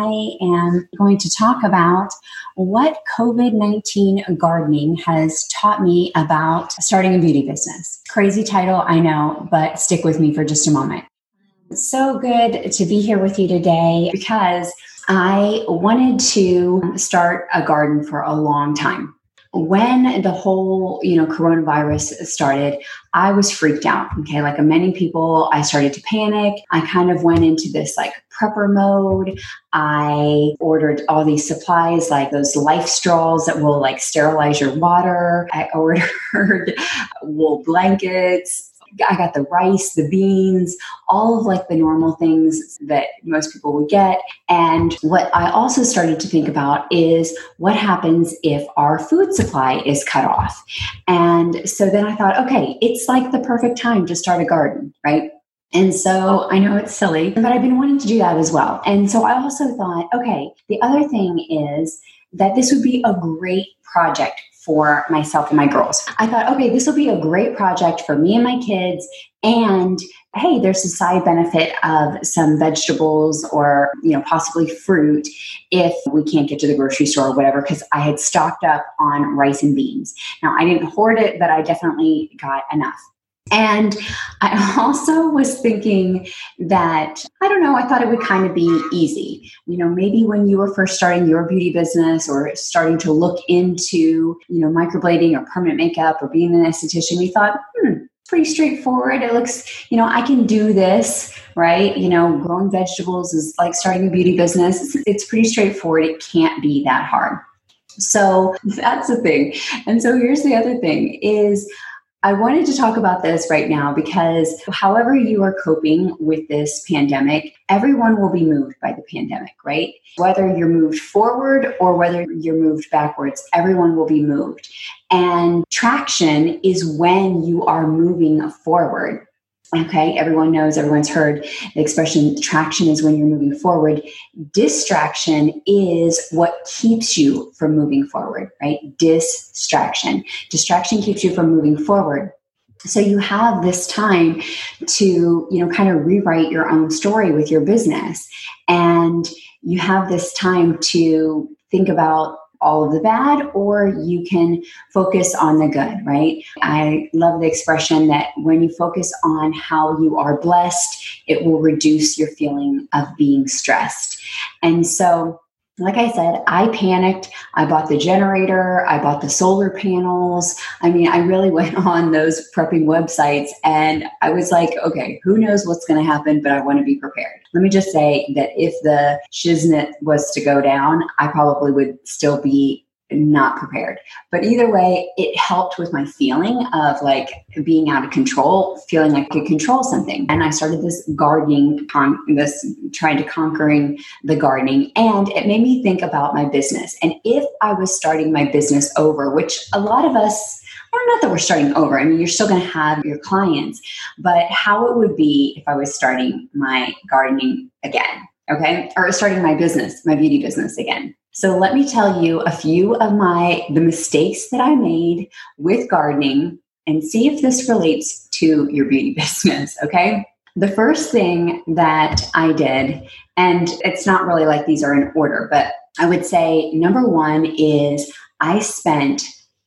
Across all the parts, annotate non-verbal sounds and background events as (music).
I am going to talk about what COVID 19 gardening has taught me about starting a beauty business. Crazy title, I know, but stick with me for just a moment. So good to be here with you today because I wanted to start a garden for a long time when the whole you know coronavirus started i was freaked out okay? Like many people i started to panic. I kind of went into this like prepper mode. I ordered all these supplies like those life straws that will like sterilize your water. I (laughs) ordered wool blankets I got the rice, the beans, all of like the normal things that most people would get. And what I also started to think about is what happens if our food supply is cut off. And so then I thought, okay, it's like the perfect time to start a garden, right? And so I know it's silly, but I've been wanting to do that as well. And so I also thought, okay, the other thing is that this would be a great project for myself and my girls. I thought, okay, this will be a great project for me and my kids. And hey, there's a side benefit of some vegetables or, you know, possibly fruit if we can't get to the grocery store or whatever, because I had stocked up on rice and beans. Now, I didn't hoard it, but I definitely got enough. And I (laughs) also was thinking that, I don't know, I thought it would kind of be easy. You know, maybe when you were first starting your beauty business or starting to look into, you know, microblading or permanent makeup or being an esthetician, you thought, hmm, pretty straightforward. It looks, you know, I can do this, right? You know, growing vegetables is like starting a beauty business. It's pretty straightforward. It can't be that hard. So (laughs) that's the thing. And so here's the other thing is I wanted to talk about this right now because however you are coping with this pandemic, everyone will be moved by the pandemic, right? Whether you're moved forward or whether you're moved backwards, everyone will be moved. And traction is when you are moving forward. Okay, everyone knows, everyone's heard the expression traction is when you're moving forward. Distraction is what keeps you from moving forward, right? Distraction. Distraction keeps you from moving forward. So you have this time to, you know, kind of rewrite your own story with your business. And you have this time to think about all of the bad or you can focus on the good, right? I love the expression that when you focus on how you are blessed, it will reduce your feeling of being stressed. And so like I said, I panicked. I bought the generator, I bought the solar panels. I mean, I really (laughs) went on those prepping websites and I was like, okay, who knows what's going to happen, but I want to be prepared. Let me just say that if the shiznit was to go down, I probably would still be not prepared. But either way, it helped with my feeling of like being out of control, feeling like I could control something. And I started this gardening, con- this trying to conquering the gardening, and it made me think about my business. And if I was starting my business over, which a lot of us or not that we're starting over. I mean, you're still going to have your clients, but how it would be if I was starting my gardening again, okay? Or starting my business, my beauty business again. So let me tell you a few of my the mistakes that I made with gardening and see if this relates to your beauty (laughs) business, okay? The first thing that I did, and it's not really like these are in order, but I would say number one is I spent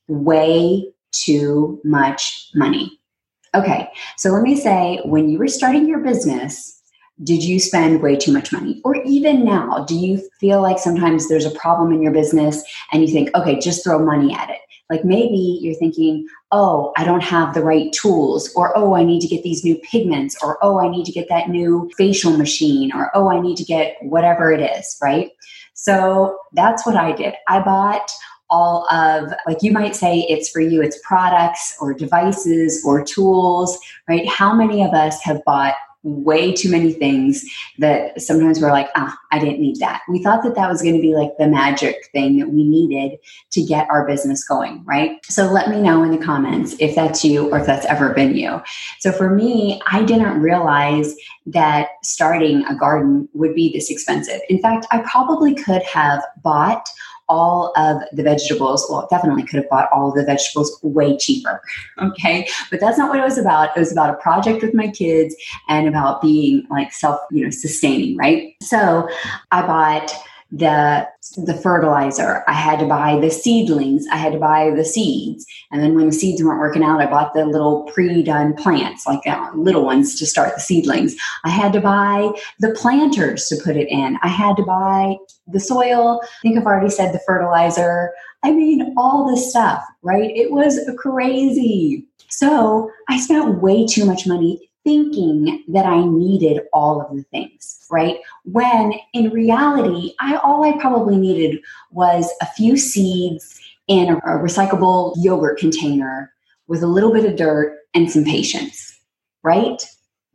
way too much money. Okay, so let me say when you were starting your business, did you spend way too much money? Or even now, do you feel like sometimes there's a problem in your business and you think, okay, just throw money at it? Like maybe you're thinking, oh, I don't have the right tools, or oh, I need to get these new pigments, or oh, I need to get that new facial machine, or oh, I need to get whatever it is, right? So that's what I did. I bought all of, like you might say, it's for you, it's products or devices or tools, right? How many of us have bought way too many things that sometimes we're like, ah, I didn't need that. We thought that that was going to be like the magic thing that we needed to get our business going, right? So let me know in the comments if that's you or if that's ever been you. So for me, I didn't realize that starting a garden would be this expensive. In fact, I probably could have bought all of the vegetables. Well, definitely could have bought all of the vegetables way cheaper. (laughs) Okay. But that's not what it was about. It was about a project with my kids and about being like self, you know, sustaining, right? So I bought the the fertilizer. I had to buy the seedlings. I had to buy the seeds. And then when the seeds weren't working out i bought the little pre-done plants like uh, little ones to start the seedlings. I had to buy the planters to put it in. I had to buy the soil. I think i've already said the fertilizer. I mean all this stuff right? It was crazy. So i spent way too much money thinking that I needed all of the things, right? When in reality, I all I probably needed was a few seeds in a, a recyclable yogurt container with a little bit of dirt and some patience, right?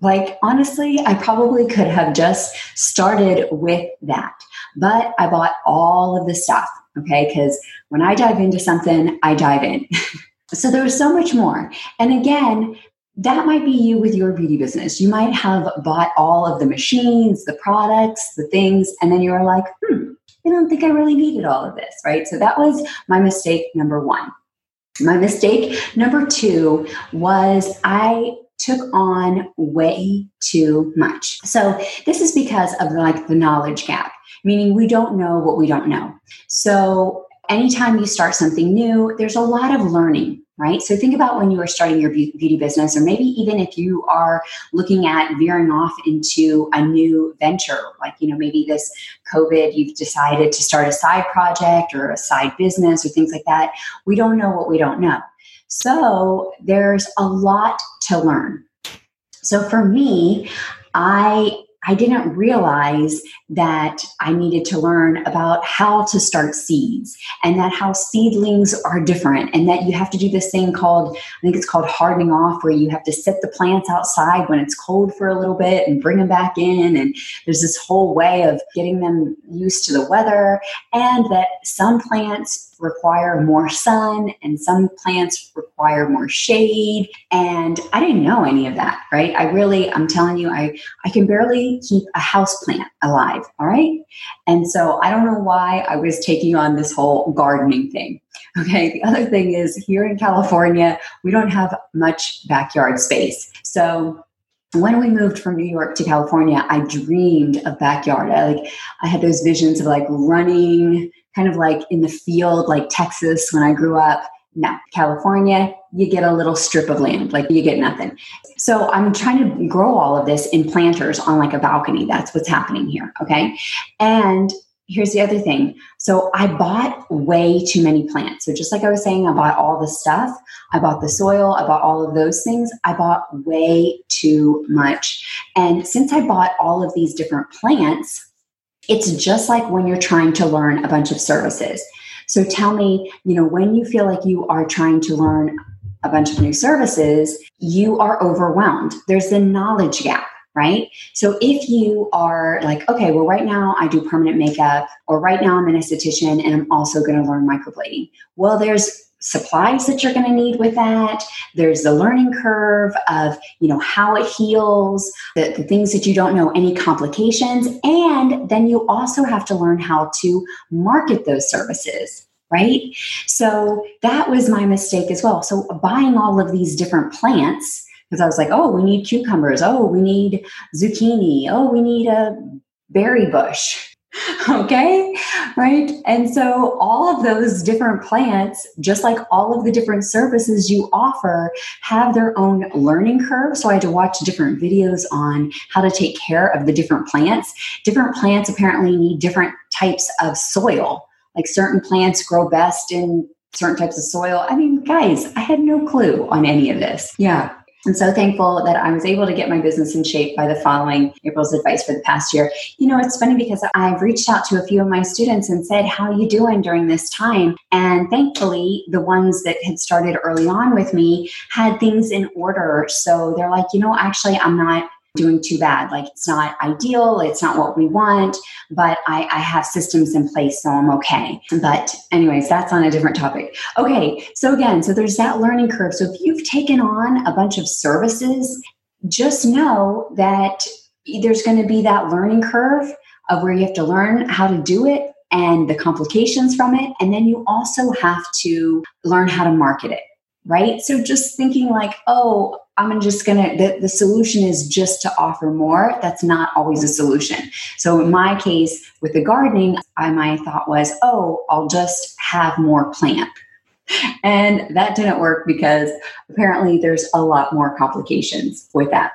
Like, honestly, I probably could have just started with that. But I bought all of the stuff, okay? Because when I dive into something, I dive in. (laughs) so there was so much more. And again, that might be you with your beauty business. You might have bought all of the machines, the products, the things, and then you're like, hmm, I don't think I really needed all of this, right? So that was my mistake number one. My mistake number two was I took on way too much. So this is because of like the knowledge gap, meaning we don't know what we don't know. So anytime you start something new, there's a lot of learning right? So think about when you are starting your beauty business, or maybe even if you are looking at veering off into a new venture, like, you know, maybe this COVID, you've decided to start a side project or a side business or things like that. We don't know what we don't know. So there's a lot to learn. So for me, I I didn't realize that I needed to learn about how to start seeds and that how seedlings are different and that you have to do this thing called, I think it's called hardening off, where you have to set the plants outside when it's cold for a little bit and bring them back in. And there's this whole way of getting them used to the weather and that some plants require more sun and some plants require more shade and i didn't know any of that right? I really i'm telling you i i can barely keep a house plant alive all right? And so i don't know why i was taking on this whole gardening thing (laughs) okay? The other thing is here in california we don't have much backyard space. So when we moved from New York to California, I dreamed of backyard. I like I had those visions of like running kind of like in the field, like Texas when I grew up. No, California, you get a little strip of land, like you get nothing. So I'm trying to grow all of this in planters on like a balcony. That's what's happening here. Okay. And here's the other thing. So I bought way too many plants. So just like I was saying, I bought all the stuff. I bought the soil. I bought all of those things. I bought way too much. And since I bought all of these different plants, it's just like when you're trying to learn a bunch of services. So tell me, you know, when you feel like you are trying to learn a bunch of new services, you are overwhelmed. There's the knowledge gap, right? So if you are like, okay, well, right now I do permanent makeup, or right now I'm an esthetician and I'm also going to learn microblading. Well, there's supplies that you're going to need with that. There's the learning curve of you know how it heals the, the things that you don't know any complications. And then you also have to learn how to market those services right? So that was my mistake as well. So buying all of these different plants because i was like oh we need cucumbers. Oh we need zucchini. Oh we need a berry bush (laughs) okay right and so all of those different plants just like all of the different services you offer have their own learning curve so i had to watch different videos on how to take care of the different plants different plants apparently need different types of soil like certain plants grow best in certain types of soil. I mean, guys, I had no clue on any of this. Yeah. I'm so thankful that I was able to get my business in shape by the following April's advice for the past year. You know, it's funny because I've reached out to a few of my students and said, How are you doing during this time? And thankfully, the ones that had started early on with me had things in order. So they're like, You know, actually, I'm not doing too bad. Like it's not ideal, it's not what we want, but I, I, have systems in place, so I'm okay. But, anyways, that's on a different topic. Okay, so again, so there's that learning curve. So if you've taken on a bunch of services, just know that there's going to be that learning curve of where you have to learn how to do it and the complications from it. And then you also have to learn how to market it right? So just thinking like, oh, I'm just gonna the, the solution is just to offer more. That's not always a solution. So in my case with the gardening, I my thought was, oh, I'll just have more plant. And that didn't work because apparently there's a lot more complications with that.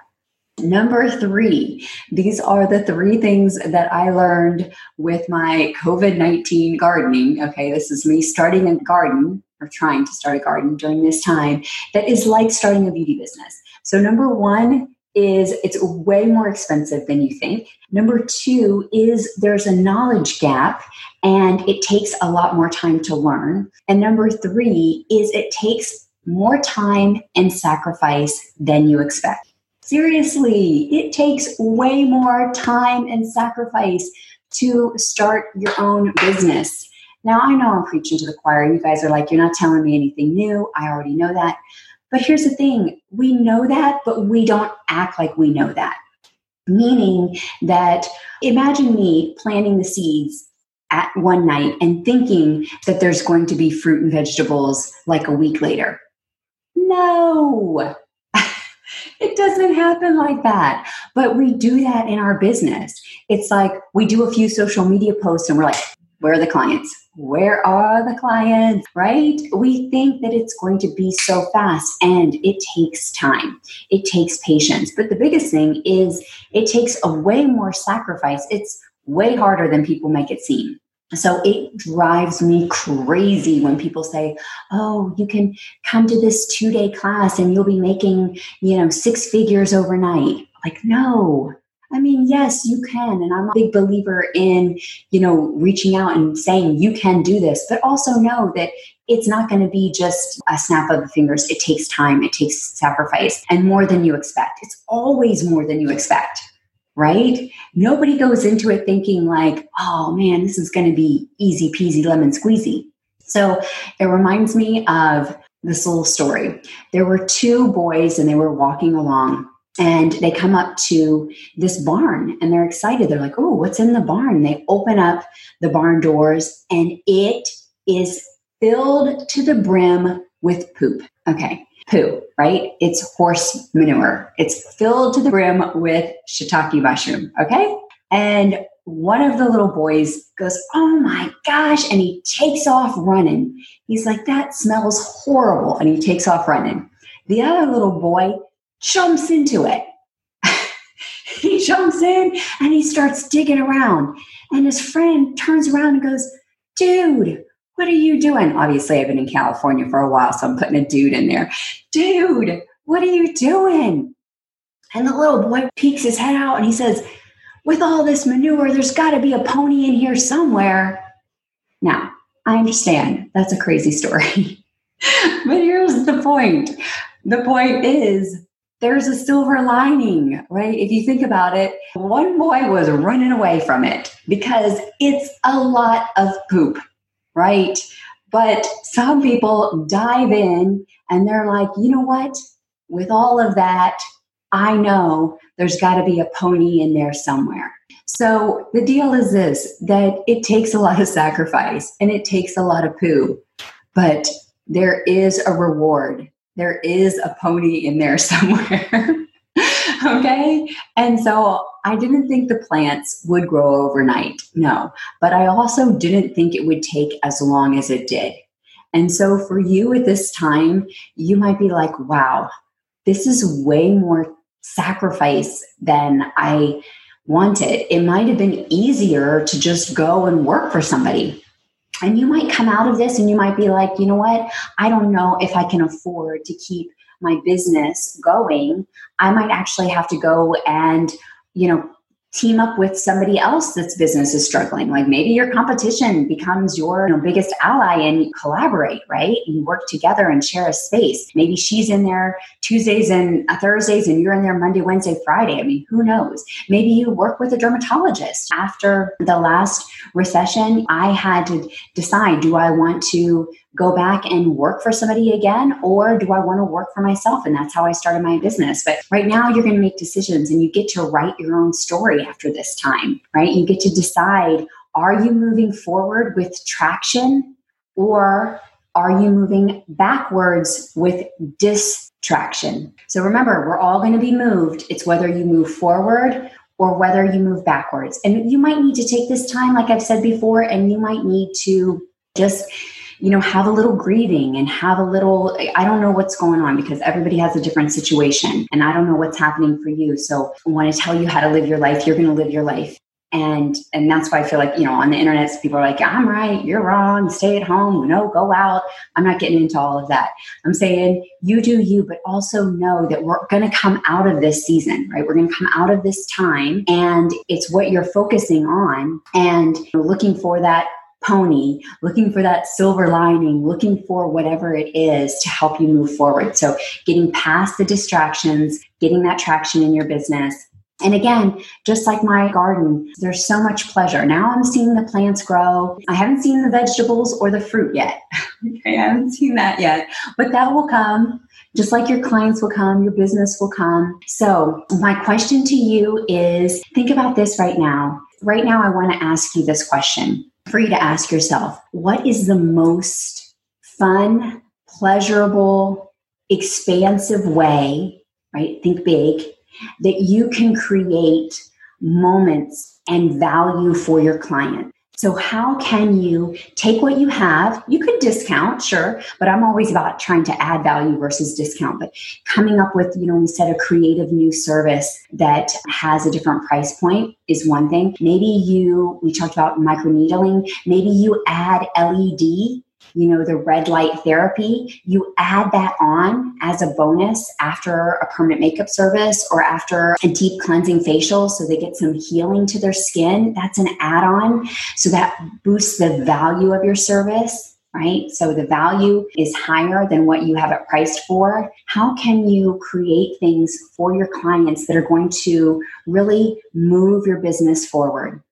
Number three, these are the three things that I learned with my COVID 19 gardening. Okay, this is me starting a garden or trying to start a garden during this time that is like starting a beauty business. So, number one is it's way more expensive than you think. Number two is there's a knowledge gap and it takes a lot more time to learn. And number three is it takes more time and sacrifice than you expect. Seriously, it takes way more time and sacrifice to start your own business. Now, I know I'm preaching to the choir. You guys are like, you're not telling me anything new. I already know that. But here's the thing we know that, but we don't act like we know that. Meaning that imagine me planting the seeds at one night and thinking that there's going to be fruit and vegetables like a week later. No, it doesn't happen like that. But we do that in our business. It's like we do a few social media posts and we're like, where are the clients? Where are the clients? Right? We think that it's going to be so fast and it takes time. It takes patience. But the biggest thing is it takes a way more sacrifice. It's way harder than people make it seem. So it drives me crazy when people say, "Oh, you can come to this 2-day class and you'll be making, you know, six figures overnight." Like, no. I mean, yes, you can. And I'm a big believer in, you know, reaching out and saying you can do this, but also know that it's not going to be just a snap of the fingers. It takes time, it takes sacrifice, and more than you expect. It's always more than you expect right? Nobody goes into it thinking like, oh man, this is going to be easy peasy lemon squeezy. So it reminds me of this little story. There were two boys and they were walking along and they come up to this barn and they're excited. They're like, oh, what's in the barn? They open up the barn doors and it is filled to the brim with poop. Okay poo, right? It's horse manure. It's filled to the brim with shiitake mushroom, okay? And one of the little boys goes, Oh my gosh. And he takes off running. He's like, That smells horrible. And he takes off running. The other little boy jumps into it. (laughs) he jumps in and he starts digging around. And his friend turns around and goes, Dude, what are you doing? Obviously, I've been in California for a while, so I'm putting a dude in there. Dude, what are you doing? And the little boy peeks his head out and he says, With all this manure, there's got to be a pony in here somewhere. Now, I understand that's a crazy story. (laughs) but here's the point the point is, there's a silver lining, right? If you think about it, one boy was running away from it because it's a lot of poop right? But some people dive in and they're like, you know what? With all of that, I know there's got to be a pony in there somewhere. So the deal is this that it takes a lot of sacrifice and it takes a lot of poo, but there is a reward. There is a pony in there (laughs) somewhere. (laughs) okay. And so I didn't think the plants would grow overnight. No. But I also didn't think it would take as long as it did. And so for you at this time, you might be like, wow, this is way more sacrifice than I wanted. It might have been easier to just go and work for somebody. And you might come out of this and you might be like, you know what? I don't know if I can afford to keep my business going. I might actually have to go and, you know, team up with somebody else that's business is struggling. Like maybe your competition becomes your you know, biggest ally and collaborate, right? You work together and share a space. Maybe she's in there Tuesdays and Thursdays and you're in there Monday, Wednesday, Friday. I mean, who knows? Maybe you work with a dermatologist. After the last recession, I had to decide do I want to go back and work for somebody again or do I want to work for myself? And that's how I started my business. But right now, you're going to make decisions and you get to write your own story after this time, right? You get to decide are you moving forward with traction or are you moving backwards with distraction? So remember, we're all going to be moved. It's whether you move forward or whether you move backwards. And you might need to take this time, like I've said before, and you might need to just you know have a little grieving and have a little i don't know what's going on because everybody has a different situation and i don't know what's happening for you. So i want to tell you how to live your life. You're going to live your life. And and that's why i feel like you know on the internet people are like i'm right. You're wrong. Stay at home. No go out. I'm not getting into all of that. I'm saying you do you but also know that we're going to come out of this season right? We're going to come out of this time and it's what you're focusing on and looking for that pony, looking for that silver lining, looking for whatever it is to help you move forward. So, getting past the distractions, getting that traction in your business. And again, just like my garden, there's so much pleasure. Now I'm seeing the plants grow. I haven't seen the vegetables or the fruit yet. (laughs) I haven't seen that yet, but that will come. Just like your clients will come, your business will come. So, my question to you is think about this right now. Right now, I want to ask you this question for you to ask yourself what is the most fun, pleasurable, expansive way, right? Think big, that you can create moments and value for your client. So, how can you take what you have? You could discount, sure, but I'm always about trying to add value versus discount. But coming up with, you know, we said a creative new service that has a different price point is one thing. Maybe you, we talked about microneedling, maybe you add LED you know, the red light therapy, you add that on as a bonus after a permanent makeup service or after a deep cleansing facial so they get some healing to their skin. That's an add on. So that boosts the value of your service right? So the value is higher than what you have it priced for. How can you create things for your clients that are going to really move your business forward?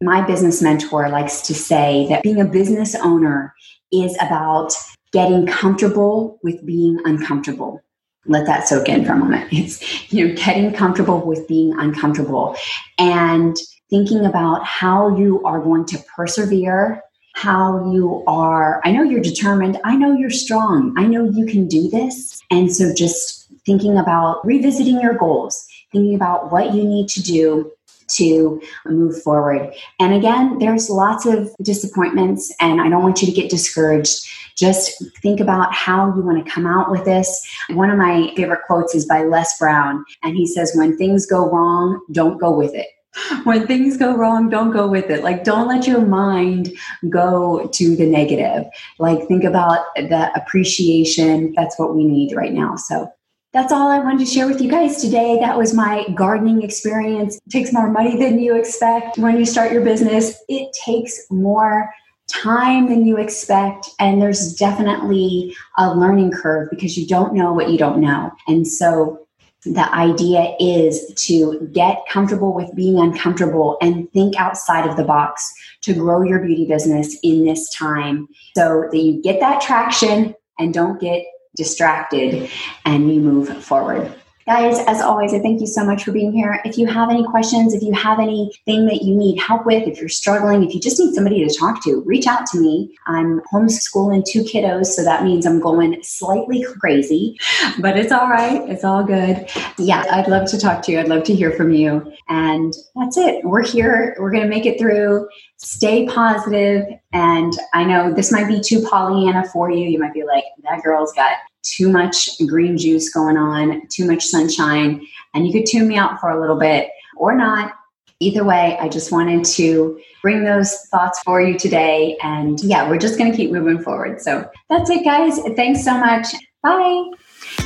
My business mentor likes to say that being a business owner is about getting comfortable with being uncomfortable. Let that soak in for a moment. It's you know getting comfortable with being uncomfortable and thinking about how you are going to persevere, how you are I know you're determined, I know you're strong. I know you can do this. And so just thinking about revisiting your goals, thinking about what you need to do to move forward. And again, there's lots of disappointments, and I don't want you to get discouraged. Just think about how you want to come out with this. One of my favorite quotes is by Les Brown, and he says, When things go wrong, don't go with it (laughs) when things go wrong, don't go with it. Like, don't let your mind go to the negative. Like, think about the appreciation. That's what we need right now. So, that's all I wanted to share with you guys today. That was my gardening experience. It takes more money than you expect when you start your business. It takes more time than you expect. And there's definitely a learning curve because you don't know what you don't know. And so the idea is to get comfortable with being uncomfortable and think outside of the box to grow your beauty business in this time so that you get that traction and don't get distracted and you move forward. Guys, as always, I thank you so much for being here. If you have any questions, if you have anything that you need help with, if you're struggling, if you just need somebody to talk to, reach out to me. I'm homeschooling two kiddos, so that means I'm going slightly crazy, but it's all right. It's all good. Yeah, I'd love to talk to you. I'd love to hear from you. And that's it. We're here. We're going to make it through. Stay positive. And I know this might be too Pollyanna for you. You might be like, that girl's got too much green juice going on, too much sunshine, and you could tune me out for a little bit or not. Either way, I just wanted to bring those thoughts for you today. And yeah, we're just going to keep moving forward. So that's it, guys. Thanks so much. Bye.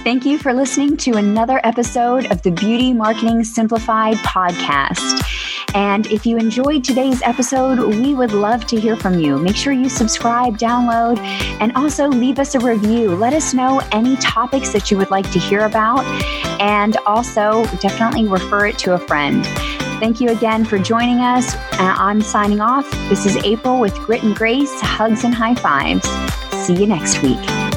Thank you for listening to another episode of the Beauty Marketing Simplified podcast. And if you enjoyed today's episode, we would love to hear from you. Make sure you subscribe, download, and also leave us a review. Let us know any topics that you would like to hear about, and also definitely refer it to a friend. Thank you again for joining us. Uh, I'm signing off. This is April with Grit and Grace, hugs and high fives. See you next week.